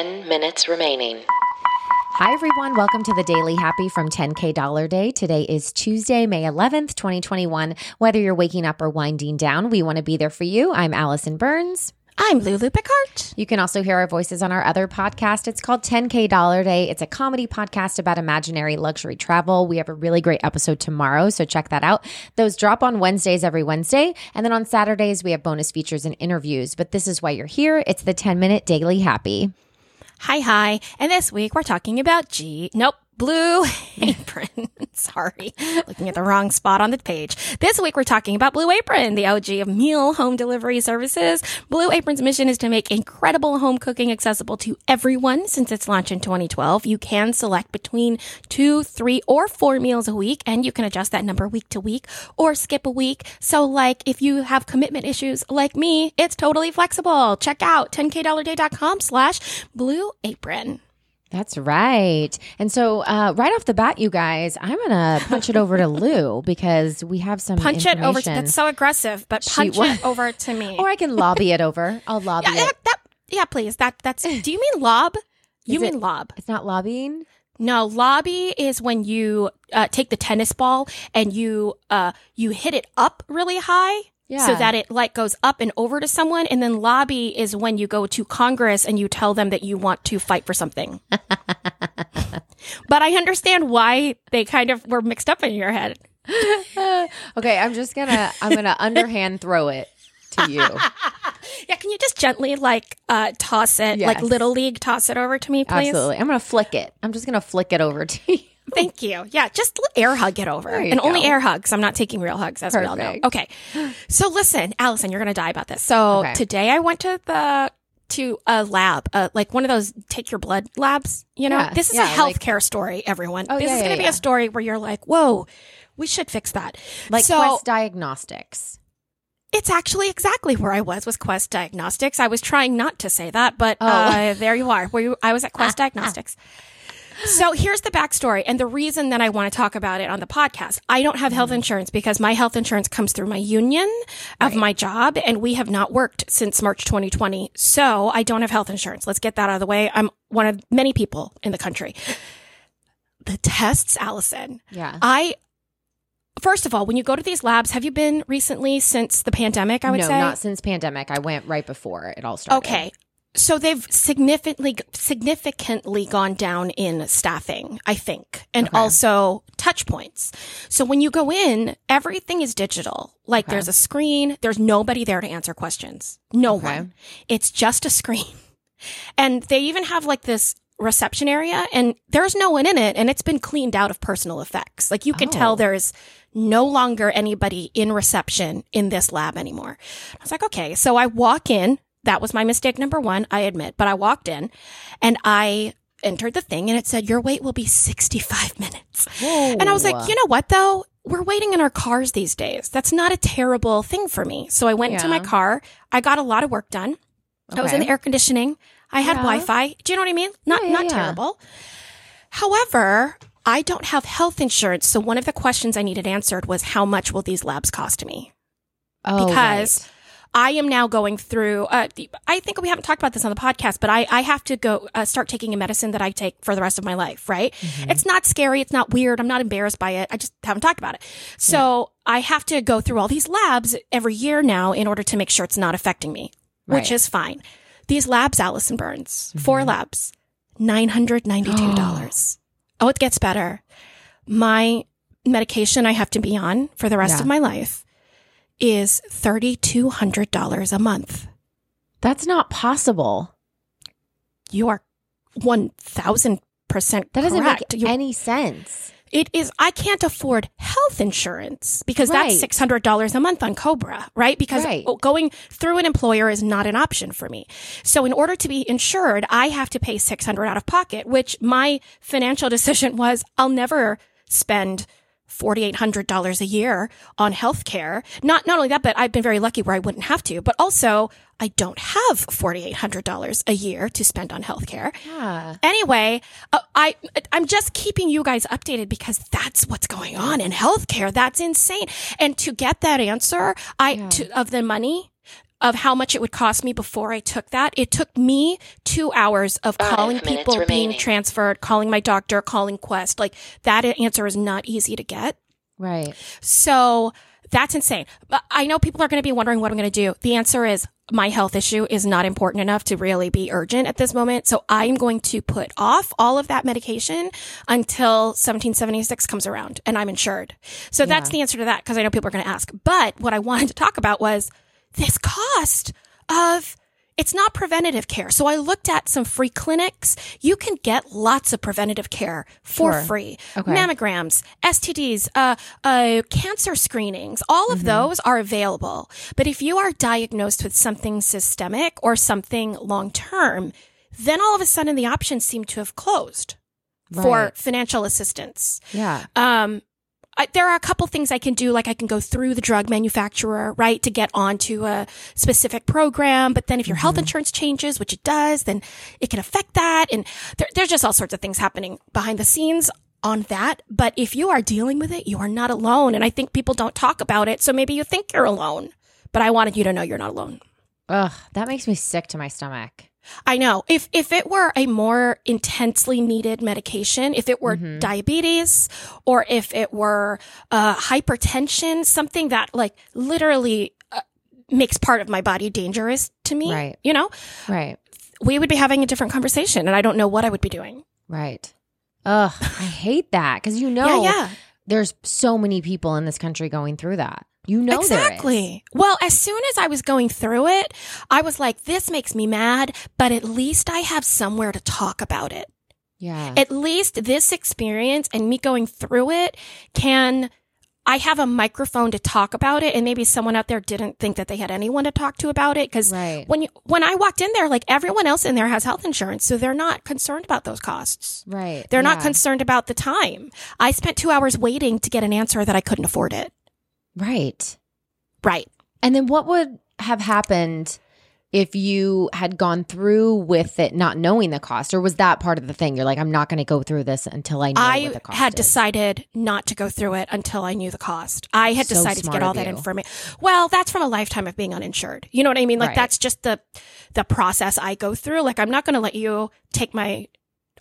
10 minutes remaining. Hi, everyone. Welcome to the Daily Happy from 10K Dollar Day. Today is Tuesday, May 11th, 2021. Whether you're waking up or winding down, we want to be there for you. I'm Allison Burns. I'm Lulu Picard. You can also hear our voices on our other podcast. It's called 10K Dollar Day. It's a comedy podcast about imaginary luxury travel. We have a really great episode tomorrow, so check that out. Those drop on Wednesdays every Wednesday. And then on Saturdays, we have bonus features and interviews. But this is why you're here. It's the 10 minute daily happy. Hi, hi. And this week we're talking about G. Nope. Blue Apron. Sorry, looking at the wrong spot on the page. This week we're talking about Blue Apron, the OG of meal home delivery services. Blue Apron's mission is to make incredible home cooking accessible to everyone. Since its launch in 2012, you can select between two, three, or four meals a week, and you can adjust that number week to week or skip a week. So, like if you have commitment issues like me, it's totally flexible. Check out 10kdollarday.com slash Blue Apron. That's right. And so, uh, right off the bat, you guys, I'm going to punch it over to Lou because we have some punch it over. To, that's so aggressive, but punch wa- it over to me. or I can lobby it over. I'll lobby yeah, it. that, that- yeah, please. That that's. Do you mean lob? You Is it- mean lob? It's not lobbying. No, lobby is when you uh, take the tennis ball and you uh, you hit it up really high. Yeah. So that it like goes up and over to someone, and then lobby is when you go to Congress and you tell them that you want to fight for something. but I understand why they kind of were mixed up in your head. Okay, I'm just gonna I'm gonna underhand throw it to you. Yeah, can you just gently like uh, toss it, like little league, toss it over to me, please? Absolutely. I'm gonna flick it. I'm just gonna flick it over to you. Thank you. Yeah, just air hug it over. And only air hugs. I'm not taking real hugs, as we all know. Okay. So listen, Allison, you're going to die about this. So Okay. today I went to the, to a lab, uh, like one of those take your blood labs. You know, Yeah, this is yeah, a like- healthcare story, everyone. Oh, this yeah, is going to be a story where you're like, whoa, we should fix that. Like so, Quest Diagnostics. it's actually exactly where I was with Quest Diagnostics. I was trying not to say that, but Oh. uh, there you are. Where you, I was at Quest Diagnostics. So here's the backstory and the reason that I want to talk about it on the podcast. I don't have health mm. insurance because my health insurance comes through my union of my job and we have not worked since March 2020. So I don't have health insurance. Let's get that out of the way. I'm one of many people in the country. The tests, Allison. Yeah. I First of all, when you go to these labs, have you been recently since the pandemic? I would no, say not since pandemic. I went right before it all started. Okay. So they've significantly significantly gone down in staffing, I think, and Okay. also touch points. So when you go in, everything is digital. Like Okay. there's a screen, there's nobody there to answer questions. No Okay. one. It's just a screen. And they even have like this reception area and there's no one in it and it's been cleaned out of personal effects. Like you can Oh. tell there's no longer anybody in reception in this lab anymore. I was like, okay. So I walk in. That was my mistake number one, I admit, but I walked in and I entered the thing and it said, your wait will be 65 minutes. Whoa. And I was like, you know what though? We're waiting in our cars these days. That's not a terrible thing for me. So I went into my car. I got a lot of work done. I was in the air conditioning. I had Yeah. Wi-Fi. Do you know what I mean? Not Yeah, yeah, not yeah. terrible. However, I don't have health insurance, so one of the questions I needed answered was how much will these labs cost me? Oh, because right. I am now going through. Uh, I think we haven't talked about this on the podcast, but I, I have to go uh, start taking a medicine that I take for the rest of my life. Right? Mm-hmm. It's not scary. It's not weird. I'm not embarrassed by it. I just haven't talked about it. So I have to go through all these labs every year now in order to make sure it's not affecting me, which Right. Mm-hmm. is fine. These labs, Allison Burns, four labs, nine hundred ninety-two dollars. oh, it gets better. My medication I have to be on for the rest Yeah. of my life is $3,200 a month. That's not possible. You are 1000% That doesn't make You- any sense. it is, I can't afford health insurance because Right. that's $600 a month on Cobra, right? Because Right. going through an employer is not an option for me. So in order to be insured, I have to pay 600 out of pocket, which my financial decision was I'll never spend $4,800 a year on healthcare. Not, not only that, but I've been very lucky where I wouldn't have to, but also I don't have $4,800 a year to spend on healthcare. Yeah. Anyway, uh, I I'm just keeping you guys updated because that's what's going on in healthcare. That's insane. And to get that answer, I to, of the money, of how much it would cost me before I took that. It took me two hours of Five calling minutes people, being transferred, calling my doctor, calling Quest. Like that answer is not easy to get. Right. So that's insane. But I know people are going to be wondering what I'm going to do. The answer is my health issue is not important enough to really be urgent at this moment. So I'm going to put off all of that medication until 1776 comes around and I'm insured. So that's the answer to that because I know people are going to ask. But what I wanted to talk about was this cost of it's not preventative care. So I looked at some free clinics. You can get lots of preventative care for Sure. free. Okay. Mammograms, STDs, uh, uh, cancer screenings, all of those are available. But if you are diagnosed with something systemic or something long term, then all of a sudden the options seem to have closed for financial assistance. Yeah. Um, I, there are a couple things I can do, like I can go through the drug manufacturer, right, to get onto a specific program. But then if your health mm-hmm. insurance changes, which it does, then it can affect that. And there, there's just all sorts of things happening behind the scenes on that. But if you are dealing with it, you are not alone. And I think people don't talk about it. So maybe you think you're alone, but I wanted you to know you're not alone. Ugh, that makes me sick to my stomach. I know. If if it were a more intensely needed medication, if it were diabetes or if it were uh, hypertension, something that like literally uh, makes part of my body dangerous to me, Right. you know, Right. we would be having a different conversation, and I don't know what I would be doing. Right. Ugh, I hate that because you know yeah, yeah. there's so many people in this country going through that. You know exactly. Well, as soon as I was going through it, I was like, this makes me mad, but at least I have somewhere to talk about it. Yeah. at least this experience and me going through it can I have a microphone to talk about it and maybe someone out there didn't think that they had anyone to talk to about it cuz Right. when you when I walked in there like everyone else in there has health insurance so they're not concerned about those costs. right. They're not concerned about the time. I spent 2 hours waiting to get an answer that I couldn't afford it. Right. Right. And then what would have happened if you had gone through with it not knowing the cost or was that part of the thing? You're like I'm not going to go through this until I know I what the cost had is. decided not to go through it until I knew the cost. I had So decided to get all that information. Well, that's from a lifetime of being uninsured. You know what I mean? Like Right. that's just the the process I go through. Like I'm not going to let you take my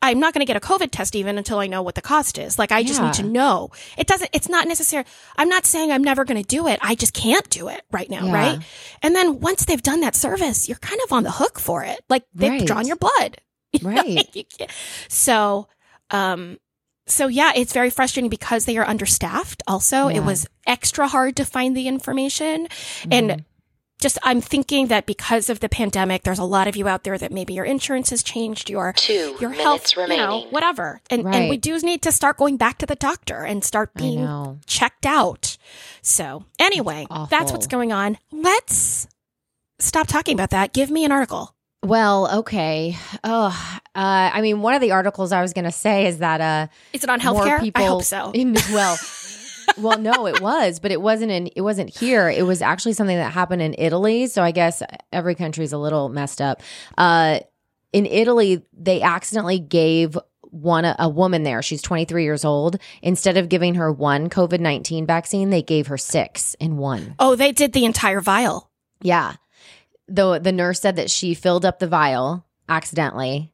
I'm not going to get a COVID test even until I know what the cost is. Like I just need to know. It doesn't it's not necessary. I'm not saying I'm never going to do it. I just can't do it right now, Yeah. right? And then once they've done that service, you're kind of on the hook for it. Like they've Right. drawn your blood. Right. You so, um, so yeah, it's very frustrating because they are understaffed. Also, Yeah. it was extra hard to find the information, Mhm. and just I'm thinking that because of the pandemic, there's a lot of you out there that maybe your insurance has changed, your Two your minutes health, you know, remaining. whatever, and and we do need to start going back to the doctor and start being checked out. So anyway, That's that's what's going on. Let's stop talking about that. Give me an article. Well, okay. Oh, uh, I mean, one of the articles I was going to say is that uh, Is it on more healthcare? people. I hope so. In, well, well, no, it was, but it wasn't in. It wasn't here. It was actually something that happened in Italy. So I guess every country's a little messed up. Uh, in Italy, they accidentally gave one a woman there. She's 23 years old. Instead of giving her one COVID 19 vaccine, they gave her six in one. Oh, they did the entire vial. Yeah. The the nurse said that she filled up the vial accidentally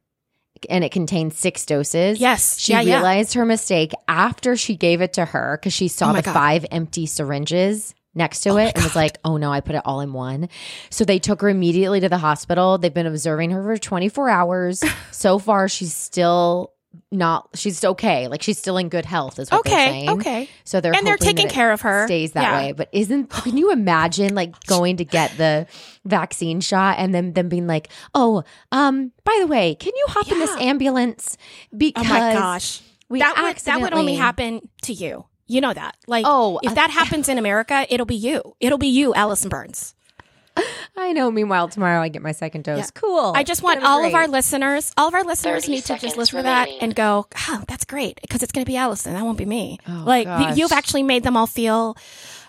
and it contained six doses. Yes. She yeah, yeah. realized her mistake after she gave it to her because she saw Oh the God. five empty syringes next to Oh it and was like, oh no, I put it all in one. So they took her immediately to the hospital. They've been observing her for 24 hours. so far, she's still not, she's okay. Like she's still in good health, is what they're Okay. saying. Okay. So they're And they're taking care of her. Stays that Yeah. way, but isn't? Can you imagine like going to get the vaccine shot and then them being like, "Oh, um, by the way, can you hop in this ambulance because Oh my gosh. we that would that would only happen to you. You know that. Like Oh, if uh, that happens in America, it'll be you. It'll be you, Allison Burns. I know. Meanwhile, tomorrow I get my second dose. Yeah. Cool. I just want Gonna be all of our listeners, all of our listeners need to just seconds listen to that and go, "Oh, that's great," because it's going to be Allison. That won't be me. Oh, like gosh. you've actually made them all feel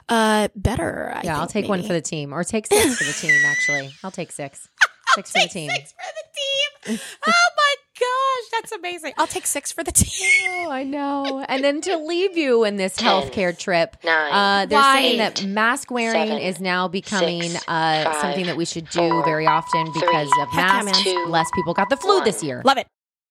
uh better. I Yeah, I'll think, take one for the team, or take six for the team. Actually, I'll take six. Six for the Take team. six for the team. oh my gosh, that's amazing. I'll take six for the team. Oh, I know. And then to leave you in this Ten, healthcare trip, nine, uh, they're Why? saying that mask wearing seven, is now becoming six, uh, five, something that we should do four, very often because three, of masks. two, Less people got the flu one. this year. Love it.